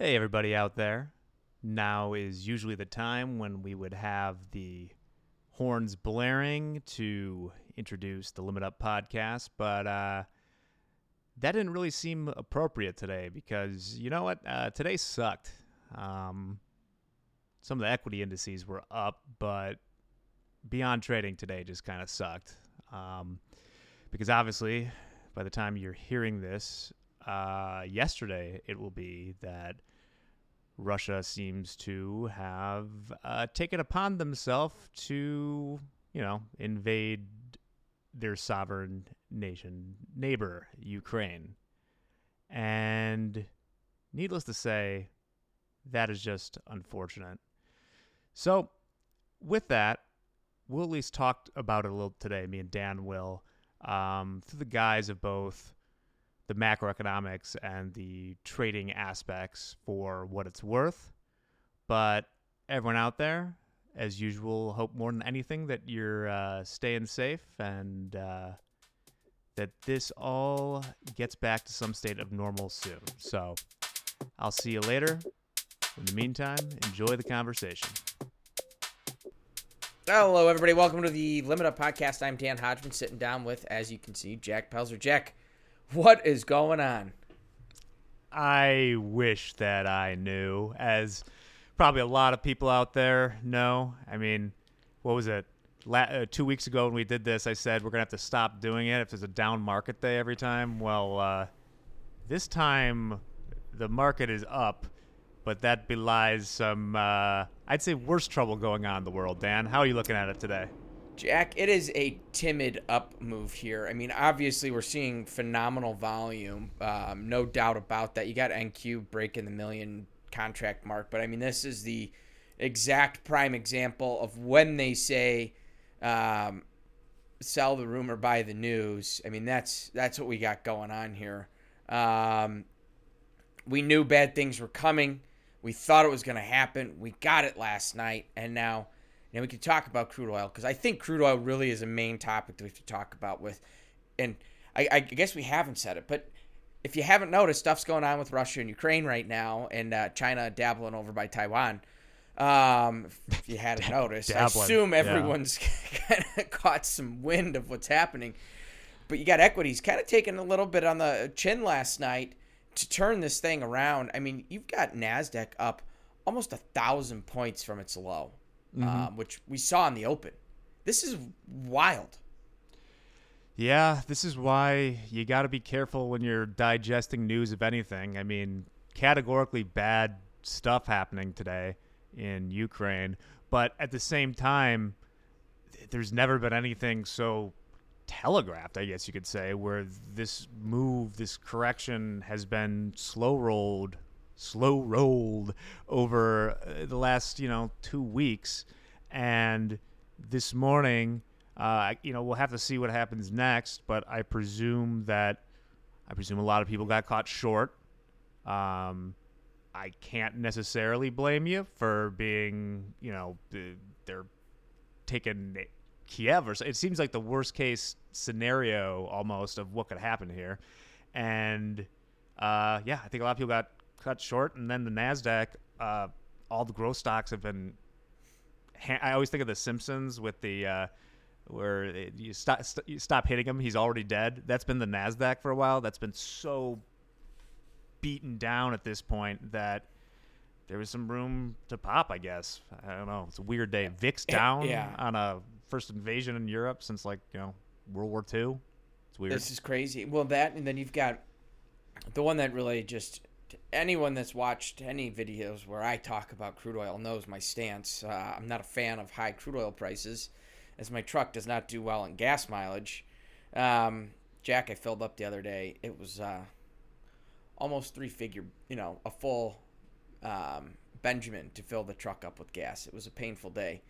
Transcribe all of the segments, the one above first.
Hey, everybody out there. Now is usually the time when we would have the horns blaring to introduce the Limit Up podcast, but uh, that didn't really seem appropriate today because you know what? Uh, today sucked. Um, some of the equity indices were up, but beyond trading today just kind of sucked. Um, because obviously, by the time you're hearing this, uh, yesterday it will be that Russia seems to have uh, taken upon themselves to, you know, invade their sovereign nation neighbor, Ukraine. And needless to say, that is just unfortunate. So, with that, we'll at least talk about it a little today. Me and Dan will, um, through the guise of both the macroeconomics and the trading aspects for what it's worth. But everyone out there, as usual, hope more than anything that you're uh, staying safe and uh, that this all gets back to some state of normal soon. So I'll see you later. In the meantime, enjoy the conversation. Hello, everybody. Welcome to the Limit Up Podcast. I'm Dan Hodgman, sitting down with, as you can see, Jack Pelzer. Jack, what is going on? I wish that I knew, as probably a lot of people out there know. I mean, what was it? La- uh, two weeks ago when we did this, I said we're gonna have to stop doing it if there's a down market day every time. Well, uh, this time the market is up, but that belies some, uh, I'd say, worse trouble going on in the world. Dan, how are you looking at it today? Jack, it is a timid up move here. I mean, obviously, we're seeing phenomenal volume. Um, no doubt about that. You got NQ breaking the million contract mark, but I mean, this is the exact prime example of when they say um, sell the rumor, buy the news. I mean, that's that's what we got going on here. Um, we knew bad things were coming. We thought it was going to happen. We got it last night, and now and we can talk about crude oil because I think crude oil really is a main topic that we have to talk about with. And I, I, guess we haven't said it, but if you haven't noticed, stuff's going on with Russia and Ukraine right now, and uh, China dabbling over by Taiwan. Um, if you hadn't noticed, dabbling. I assume everyone's yeah. kind of caught some wind of what's happening. But you got equities kind of taking a little bit on the chin last night to turn this thing around. I mean, you've got Nasdaq up almost a thousand points from its low mm-hmm. um, which we saw in the open. This is wild. Yeah, this is why you got to be careful when you're digesting news of anything. I mean, categorically bad stuff happening today in Ukraine, but at the same time, there's never been anything so telegraphed, I guess you could say, where this move, this correction has been slow rolled slow rolled over uh, the last you know two weeks, and this morning, uh, you know, we'll have to see what happens next. But I presume that I presume a lot of people got caught short. Um, I can't necessarily blame you for being, you know, they're taking Kiev or so. It seems like the worst case scenario almost of what could happen here. And uh, yeah, I think a lot of people got cut short, and then the Nasdaq, uh, all the growth stocks have been. I always think of the Simpsons with the uh, where it, you stop st- you stop hitting him, he's already dead. That's been the Nasdaq for a while. That's been so beaten down at this point that there was some room to pop. I guess I don't know. It's a weird day. VIX down yeah. on a first invasion in Europe since like you know World War II. It's weird. This is crazy. Well, that and then you've got the one that really just anyone that's watched any videos where I talk about crude oil knows my stance. Uh, I'm not a fan of high crude oil prices, as my truck does not do well in gas mileage. Um, Jack, I filled up the other day. It was uh, almost three figure, you know, a full um, Benjamin to fill the truck up with gas. It was a painful day.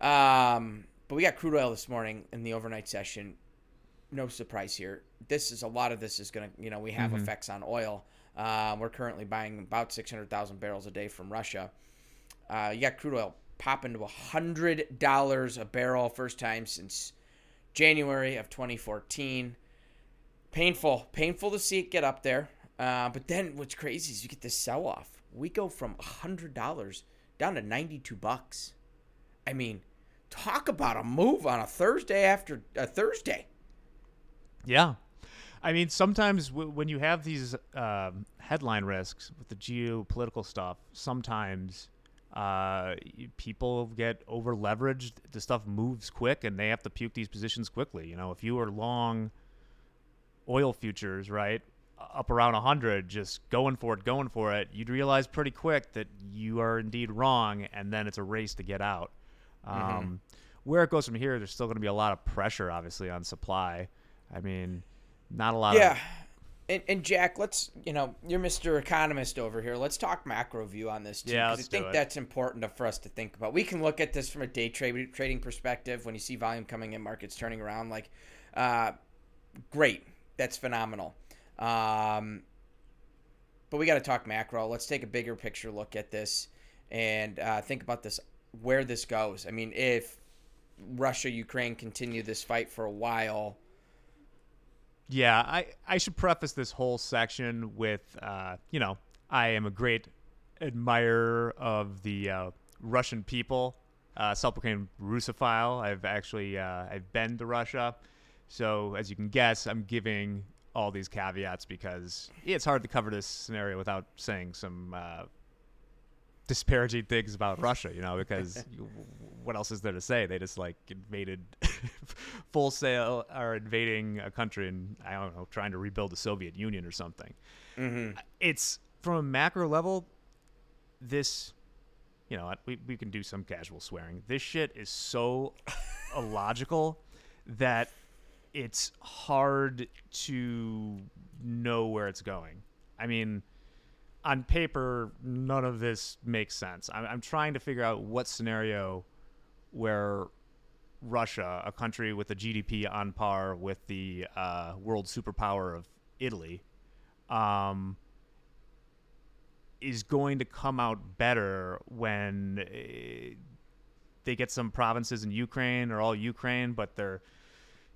Um, but we got crude oil this morning in the overnight session. No surprise here. This is a lot of this is going to, you know, we have mm-hmm. effects on oil. Uh, we're currently buying about 600,000 barrels a day from Russia. Uh, you got crude oil popping to $100 a barrel, first time since January of 2014. Painful, painful to see it get up there. Uh, but then what's crazy is you get this sell off. We go from hundred dollars down to ninety two bucks. I mean, talk about a move on a Thursday after a Thursday. Yeah. I mean, sometimes w- when you have these um, headline risks with the geopolitical stuff, sometimes uh, people get over leveraged. The stuff moves quick, and they have to puke these positions quickly. You know, if you are long oil futures, right, up around 100, just going for it, going for it, you'd realize pretty quick that you are indeed wrong, and then it's a race to get out. Mm-hmm. Um, mm-hmm. Where it goes from here, there's still going to be a lot of pressure, obviously, on supply. I mean, not a lot. Yeah. Of, and, and Jack, let's you know you're Mr. Economist over here. Let's talk macro view on this too. Yeah, I think that's important for us to think about. We can look at this from a day trade trading perspective. When you see volume coming in, markets turning around, like, uh, great, that's phenomenal. Um, but we got to talk macro. Let's take a bigger picture look at this and uh, think about this, where this goes. I mean, if Russia Ukraine continue this fight for a while yeah, I, I should preface this whole section with, uh, you know, I am a great admirer of the uh, Russian people, uh, self-proclaimed Russophile. I've actually uh, I've been to Russia, so as you can guess, I'm giving all these caveats because it's hard to cover this scenario without saying some uh, disparaging things about Russia, you know, because what else is there to say? They just like invaded full sail are invading a country and I don't know, trying to rebuild the Soviet Union or something. Mm-hmm. It's from a macro level, this, you know, we, we can do some casual swearing. This shit is so illogical that it's hard to know where it's going. I mean, on paper, none of this makes sense. I'm, I'm trying to figure out what scenario where Russia, a country with a GDP on par with the uh, world superpower of Italy, um, is going to come out better when uh, they get some provinces in Ukraine or all Ukraine, but they're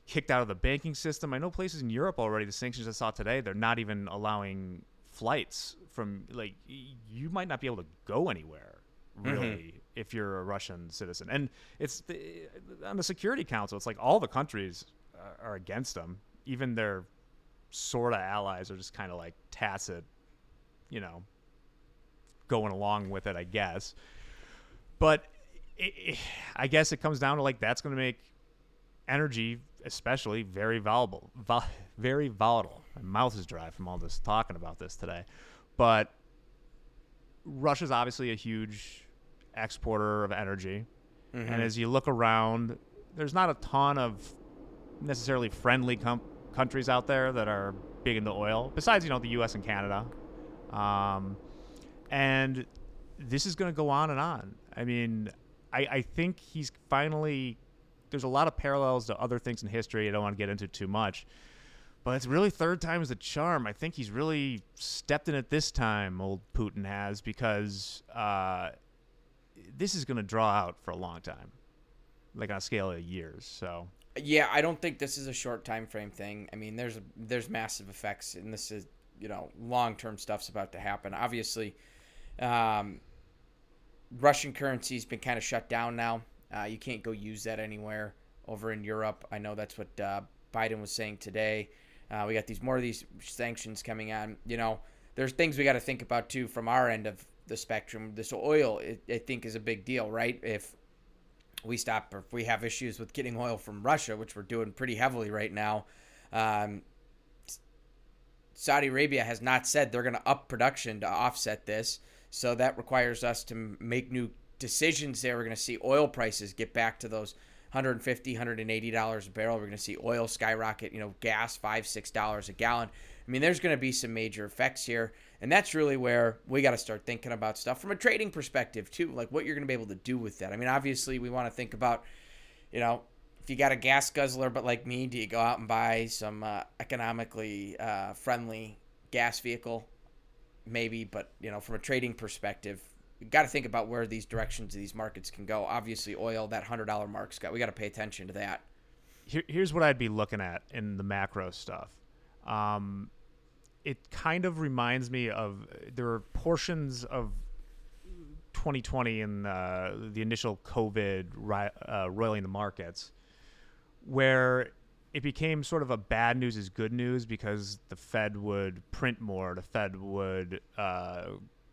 kicked out of the banking system. I know places in Europe already, the sanctions I saw today, they're not even allowing flights from like you might not be able to go anywhere really mm-hmm. if you're a Russian citizen. And it's the, on the Security Council. It's like all the countries are against them. Even their sort of allies are just kind of like tacit, you know, going along with it. I guess. But it, it, I guess it comes down to like that's going to make energy, especially, very volatile. Vol- very volatile. My mouth is dry from all this talking about this today. But Russia's obviously a huge exporter of energy. Mm-hmm. And as you look around, there's not a ton of necessarily friendly com- countries out there that are big into oil, besides, you know, the U.S. and Canada. Um, and this is going to go on and on. I mean, I, I think he's finally. There's a lot of parallels to other things in history. I don't want to get into too much. But it's really third time is the charm. I think he's really stepped in it this time, old Putin has, because uh, this is going to draw out for a long time, like on a scale of years. So yeah, I don't think this is a short time frame thing. I mean, there's there's massive effects, and this is you know long term stuff's about to happen. Obviously, um, Russian currency's been kind of shut down now. Uh, you can't go use that anywhere over in Europe. I know that's what uh, Biden was saying today. Uh, we got these more of these sanctions coming on. You know, there's things we got to think about too from our end of the spectrum. This oil, I think, is a big deal, right? If we stop, if we have issues with getting oil from Russia, which we're doing pretty heavily right now, um, Saudi Arabia has not said they're going to up production to offset this. So that requires us to make new decisions there. We're going to see oil prices get back to those 150 $180 a barrel. We're going to see oil skyrocket, you know, gas 5 $6 a gallon. I mean, there's going to be some major effects here. And that's really where we got to start thinking about stuff from a trading perspective, too, like what you're going to be able to do with that. I mean, obviously, we want to think about, you know, if you got a gas guzzler, but like me, do you go out and buy some uh, economically uh, friendly gas vehicle? Maybe, but, you know, from a trading perspective, got to think about where these directions of these markets can go. Obviously, oil that hundred dollar mark, Scott. We got to pay attention to that. Here, here's what I'd be looking at in the macro stuff. Um, it kind of reminds me of there are portions of 2020 and uh, the initial COVID ri- uh, roiling the markets, where it became sort of a bad news is good news because the Fed would print more, the Fed would uh,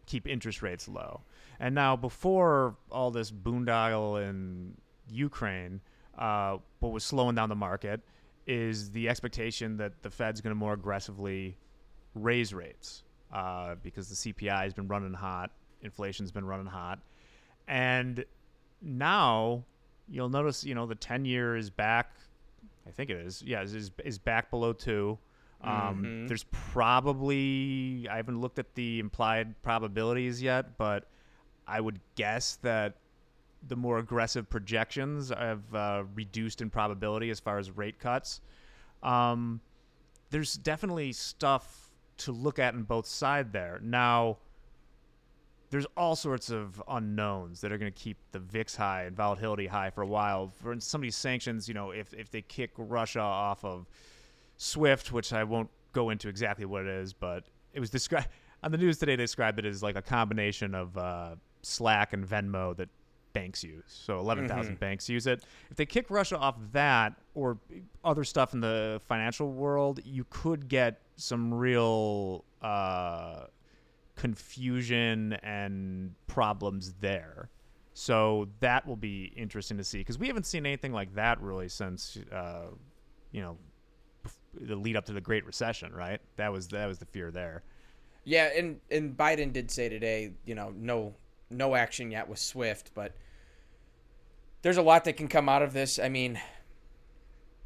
keep interest rates low. And now, before all this boondoggle in Ukraine, uh, what was slowing down the market is the expectation that the Fed's going to more aggressively raise rates uh, because the CPI has been running hot, inflation's been running hot, and now you'll notice, you know, the ten year is back. I think it is. Yeah, is is back below two. Um, mm-hmm. There's probably I haven't looked at the implied probabilities yet, but I would guess that the more aggressive projections have uh, reduced in probability as far as rate cuts. Um, there's definitely stuff to look at in both side there. Now, there's all sorts of unknowns that are going to keep the VIX high and volatility high for a while. For some of these sanctions, you know, if, if they kick Russia off of SWIFT, which I won't go into exactly what it is, but it was described on the news today. They described it as like a combination of uh, Slack and Venmo that banks use. So 11,000 mm-hmm. banks use it. If they kick Russia off that or other stuff in the financial world, you could get some real uh, confusion and problems there. So that will be interesting to see because we haven't seen anything like that really since, uh, you know, the lead up to the Great Recession, right? That was that was the fear there. Yeah, and and Biden did say today, you know, no no action yet with Swift, but there's a lot that can come out of this. I mean,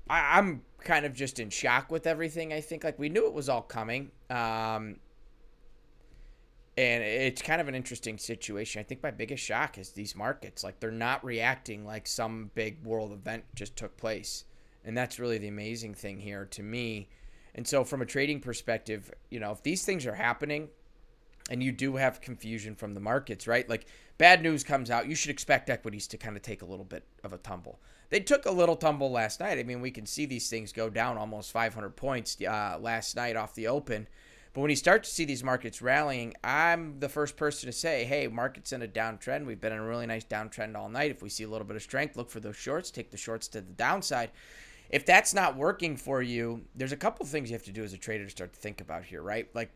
I, am kind of just in shock with everything. I think like we knew it was all coming, um, and it's kind of an interesting situation. I think my biggest shock is these markets like they're not reacting like some big world event just took place, and that's really the amazing thing here to me. And so, from a trading perspective, you know, if these things are happening, and you do have confusion from the markets, right? Like bad news comes out, you should expect equities to kind of take a little bit of a tumble. They took a little tumble last night. I mean, we can see these things go down almost 500 points uh, last night off the open. But when you start to see these markets rallying, I'm the first person to say, hey, market's in a downtrend. We've been in a really nice downtrend all night. If we see a little bit of strength, look for those shorts, take the shorts to the downside. If that's not working for you, there's a couple things you have to do as a trader to start to think about here, right? Like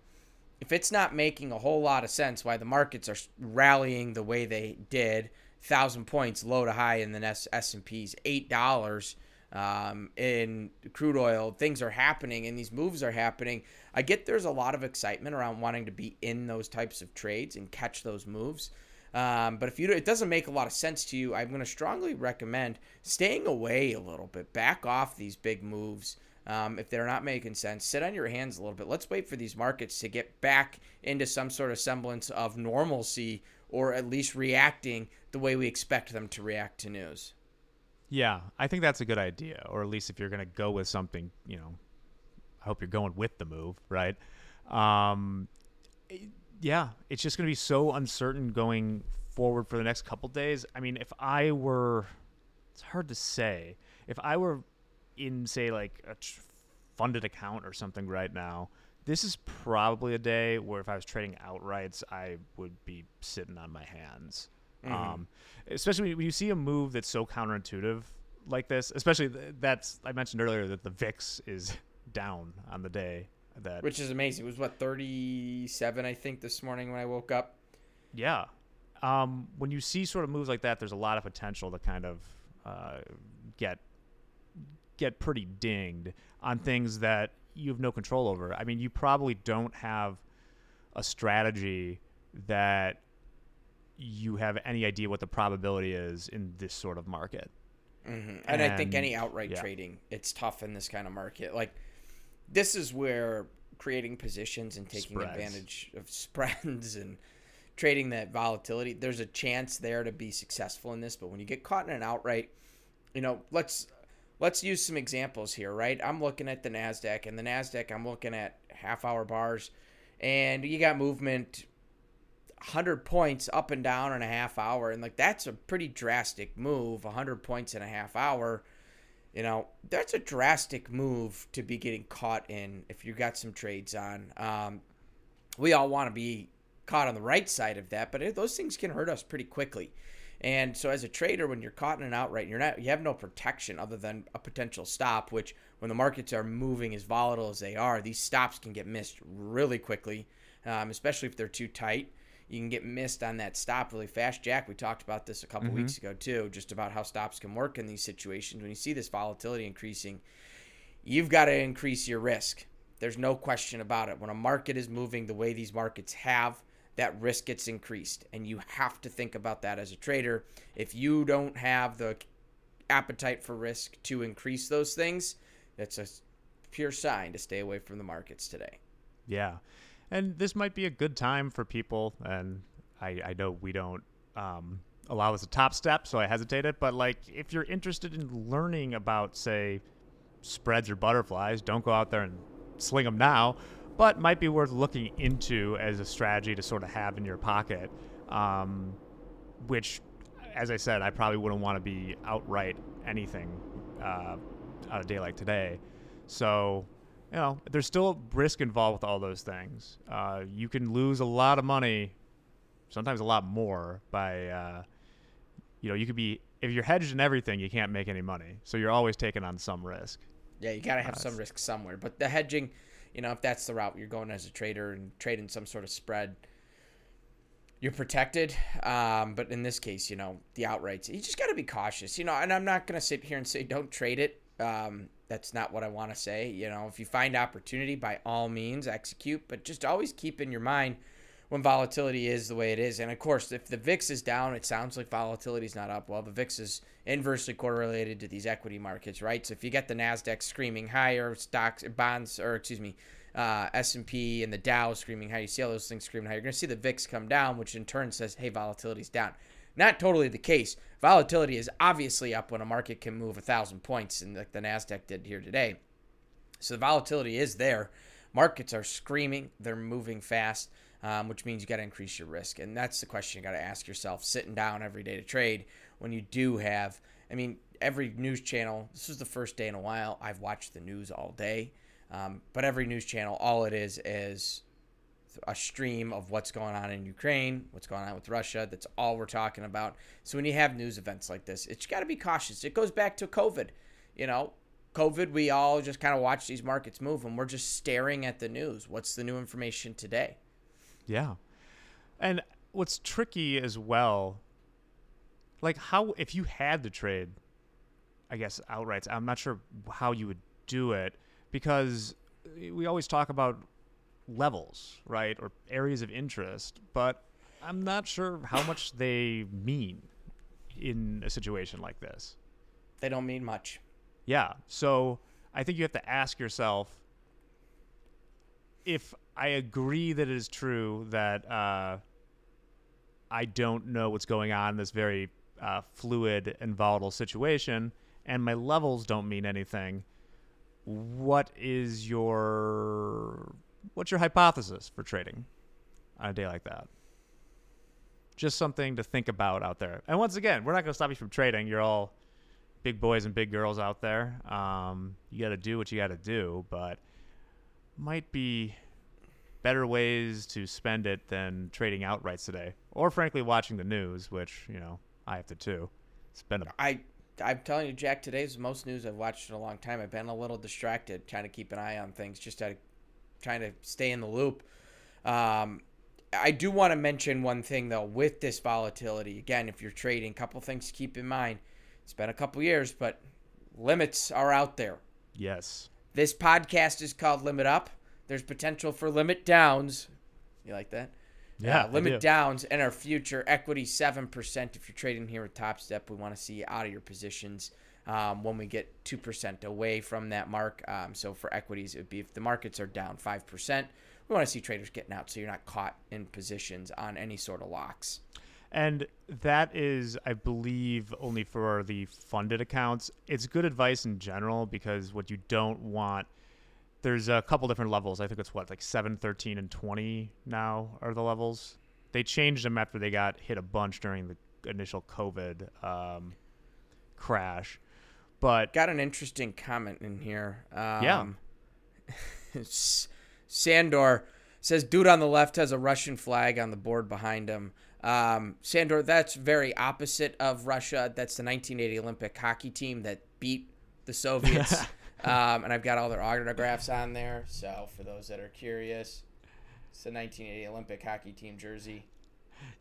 if it's not making a whole lot of sense why the markets are rallying the way they did, thousand points low to high in the S and P's, eight dollars um, in crude oil, things are happening and these moves are happening. I get there's a lot of excitement around wanting to be in those types of trades and catch those moves. Um, but if you it doesn't make a lot of sense to you, I'm going to strongly recommend staying away a little bit, back off these big moves. Um, if they're not making sense, sit on your hands a little bit. Let's wait for these markets to get back into some sort of semblance of normalcy or at least reacting the way we expect them to react to news. Yeah, I think that's a good idea. Or at least if you're going to go with something, you know, I hope you're going with the move, right? Um, yeah, it's just going to be so uncertain going forward for the next couple days. I mean, if I were, it's hard to say. If I were in say like a funded account or something right now, this is probably a day where if I was trading outrights, I would be sitting on my hands. Mm-hmm. Um, especially when you see a move that's so counterintuitive like this, especially that's I mentioned earlier that the VIX is down on the day that which is amazing. It was what 37 I think this morning when I woke up. Yeah. Um, when you see sort of moves like that, there's a lot of potential to kind of uh, get get pretty dinged on things that you have no control over. I mean, you probably don't have a strategy that you have any idea what the probability is in this sort of market. Mm-hmm. And, and, I think any outright yeah. trading, it's tough in this kind of market. Like, this is where creating positions and taking Spreads. advantage of spreads and trading that volatility, there's a chance there to be successful in this. But when you get caught in an outright, you know, let's let's use some examples here, right? I'm looking at the NASDAQ, and the NASDAQ, I'm looking at half hour bars, and you got movement 100 points up and down in a half hour. And like, that's a pretty drastic move 100 points in a half hour. You know, that's a drastic move to be getting caught in if you got some trades on. Um, we all want to be caught on the right side of that, but those things can hurt us pretty quickly. And so, as a trader, when you're caught in an outright, you're not you have no protection other than a potential stop. Which, when the markets are moving as volatile as they are, these stops can get missed really quickly, um, especially if they're too tight you can get missed on that stop really fast. Jack, we talked about this a couple mm-hmm. weeks ago too, just about how stops can work in these situations. When you see this volatility increasing, you've got to increase your risk. There's no question about it. When a market is moving the way these markets have, that risk gets increased. And you have to think about that as a trader. If you don't have the appetite for risk to increase those things, that's a pure sign to stay away from the markets today. Yeah and this might be a good time for people. And I, I know we don't um, allow this a top step, so I hesitated. But like, if you're interested in learning about, say, spreads or butterflies, don't go out there and sling them now. But might be worth looking into as a strategy to sort of have in your pocket. Um, which, as I said, I probably wouldn't want to be outright anything uh, on a day like today. So you know, there's still risk involved with all those things. Uh, you can lose a lot of money, sometimes a lot more by, uh, you know, you could be if you're hedged in everything, you can't make any money. So you're always taking on some risk. Yeah, you got to have uh, some risk somewhere. But the hedging, you know, if that's the route you're going as a trader and trading some sort of spread, you're protected. Um, but in this case, you know, the outrights, you just got to be cautious. You know, and I'm not going to sit here and say don't trade it. Um, that's not what I want to say. You know, if you find opportunity, by all means, execute, but just always keep in your mind when volatility is the way it is. And of course, if the VIX is down, it sounds like volatility is not up. Well, the VIX is inversely correlated to these equity markets, right? So if you get the Nasdaq screaming higher, stocks, bonds, or excuse me, uh, S&P and the Dow screaming high, you see all those things screaming high. You're going to see the VIX come down, which in turn says, hey, volatility's down. Not totally the case. Volatility is obviously up when a market can move a thousand points, and like the Nasdaq did here today. So the volatility is there. Markets are screaming; they're moving fast, um, which means you got to increase your risk, and that's the question you got to ask yourself: sitting down every day to trade when you do have. I mean, every news channel. This is the first day in a while I've watched the news all day, um, but every news channel, all it is is a stream of what's going on in Ukraine, what's going on with Russia. That's all we're talking about. So when you have news events like this, it's got to be cautious. It goes back to COVID. You know, COVID, we all just kind of watch these markets move and we're just staring at the news. What's the new information today? Yeah. And what's tricky as well, like how, if you had to trade, I guess, outright, I'm not sure how you would do it because we always talk about levels, right, or areas of interest, but I'm not sure how much they mean in a situation like this. They don't mean much. Yeah. So I think you have to ask yourself if I agree that it is true that uh, I don't know what's going on in this very uh, fluid and volatile situation, and my levels don't mean anything. What is your what's your hypothesis for trading on a day like that? Just something to think about out there. And once again, we're not going to stop you from trading. You're all big boys and big girls out there. Um, you got to do what you got to do, but might be better ways to spend it than trading outrights today, or frankly watching the news, which you know I have to too. Been a I I'm telling you, Jack. Today's the most news I've watched in a long time. I've been a little distracted, trying to keep an eye on things, just out of trying to stay in the loop. Um, I do want to mention one thing though with this volatility. Again, if you're trading, a couple things to keep in mind. It's been a couple years, but limits are out there. Yes. This podcast is called Limit Up. There's potential for limit downs. You like that? Yeah. Uh, limit downs and our future. Equity 7%. If you're trading here with Top Step, we want to see you out of your positions um, when we get 2% away from that mark. Um, so for equities, it would be if the markets are down 5%, we want to see traders getting out so you're not caught in positions on any sort of locks. And that is, I believe, only for the funded accounts. It's good advice in general because what you don't want, there's a couple different levels. I think it's what, like 7, 13, and 20 now are the levels. They changed them after they got hit a bunch during the initial COVID um, crash. But Got an interesting comment in here. Um, Yeah. Sandor says, "Dude on the left has a Russian flag on the board behind him." Um, Sandor, that's very opposite of Russia. That's the 1980 Olympic hockey team that beat the Soviets. um, and I've got all their autographs on there. So for those that are curious, it's the 1980 Olympic hockey team jersey.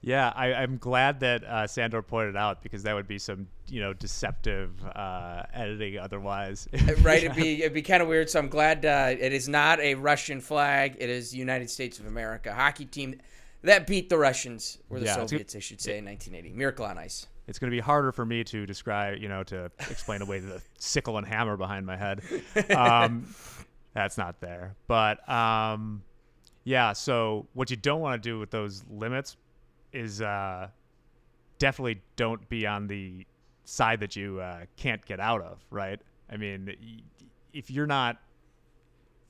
Yeah, I, I'm glad that uh, Sandor pointed out because that would be some, you know, deceptive uh, editing otherwise. right? It'd be it'd be kind of weird. So I'm glad uh, it is not a Russian flag. It is United States of America hockey team that beat the Russians or the Yeah, Soviets, I should say, in 1980. Miracle on Ice. It's going to be harder for me to describe, you know, to explain away the sickle and hammer behind my head. Um, that's not there. But um, yeah, so what you don't want to do with those limits is uh, definitely don't be on the side that you uh, can't get out of, right? I mean, if you're not,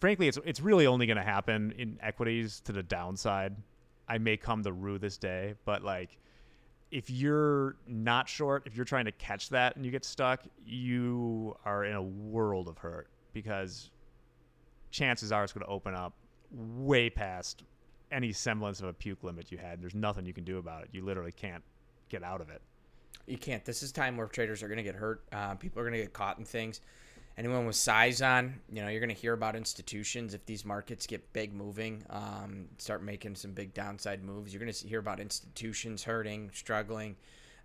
frankly, it's it's really only going to happen in equities to the downside. I may come to rue this day, but like if you're not short, if you're trying to catch that and you get stuck, you are in a world of hurt because chances are it's going to open up way past any semblance of a puke limit you had. There's nothing you can do about it. You literally can't get out of it. You can't. This is time where traders are going to get hurt. Uh, people are going to get caught in things. Anyone with size on, you know, you're going to hear about institutions if these markets get big moving, um, start making some big downside moves. You're going to hear about institutions hurting, struggling.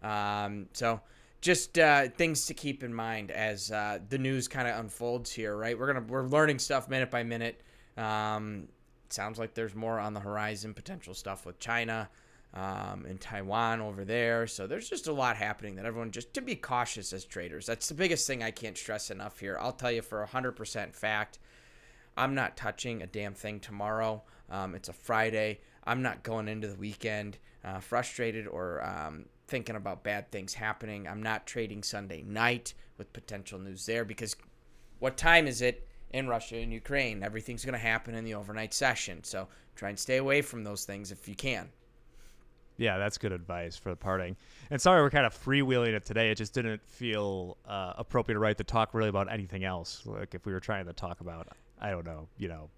Um, so just uh, things to keep in mind as uh, the news kind of unfolds here, right? We're gonna we're learning stuff minute by minute. Um, sounds like there's more on the horizon, potential stuff with China um, in Taiwan over there. So there's just a lot happening that everyone just to be cautious as traders. That's the biggest thing I can't stress enough here. I'll tell you for 100% fact, I'm not touching a damn thing tomorrow. Um, it's a Friday. I'm not going into the weekend uh, frustrated or um, thinking about bad things happening. I'm not trading Sunday night with potential news there because what time is it in Russia and Ukraine? Everything's going to happen in the overnight session. So try and stay away from those things if you can. Yeah, that's good advice for the parting. And sorry, we're kind of freewheeling it today. It just didn't feel uh, appropriate or right to talk really about anything else. Like if we were trying to talk about, I don't know, you know,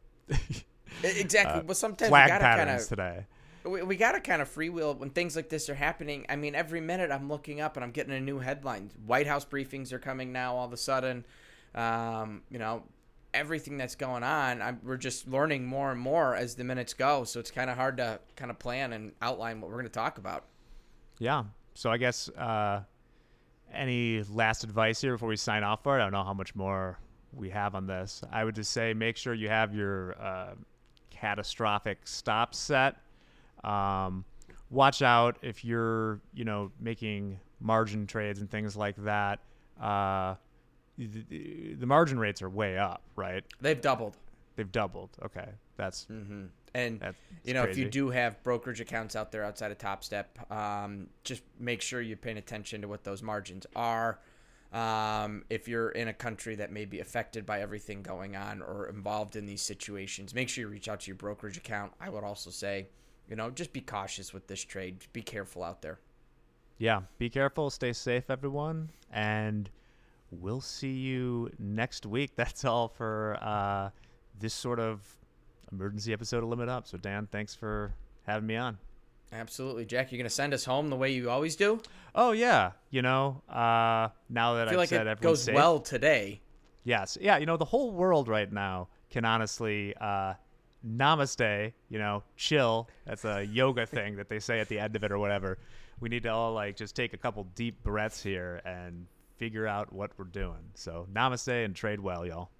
Exactly. uh, but sometimes we gotta kinda, today. we, we gotta kind of freewheel when things like this are happening. I mean, every minute I'm looking up and I'm getting a new headline. White House briefings are coming now. All of a sudden, um, you know, everything that's going on. I'm, we're just learning more and more as the minutes go. So it's kind of hard to kind of plan and outline what we're going to talk about. Yeah. So I guess uh, any last advice here before we sign off for it? I don't know how much more we have on this. I would just say make sure you have your uh, catastrophic stop set. Um, watch out if you're, you know, making margin trades and things like that. Uh, the, the margin rates are way up, right? They've doubled. They've doubled. Okay, that's mm-hmm. And that's you know, if you do have brokerage accounts out there outside of Top Step, um, just make sure you're paying attention to what those margins are. Um, if you're in a country that may be affected by everything going on or involved in these situations, make sure you reach out to your brokerage account. I would also say, you know, just be cautious with this trade. Be careful out there. yeah, be careful, stay safe, everyone, and we'll see you next week. That's all for uh, this sort of emergency episode of Limit Up. So, Dan, thanks for having me on. Absolutely, Jack. You're gonna send us home the way you always do. Oh yeah, you know, uh, now that I feel I've like said it goes safe, well today. yes, yeah, you know, the whole world right now can honestly uh, namaste, you know, chill. That's a yoga thing that they say at the end of it or whatever. We need to all like just take a couple deep breaths here and figure out what we're doing. So, namaste and trade well, y'all.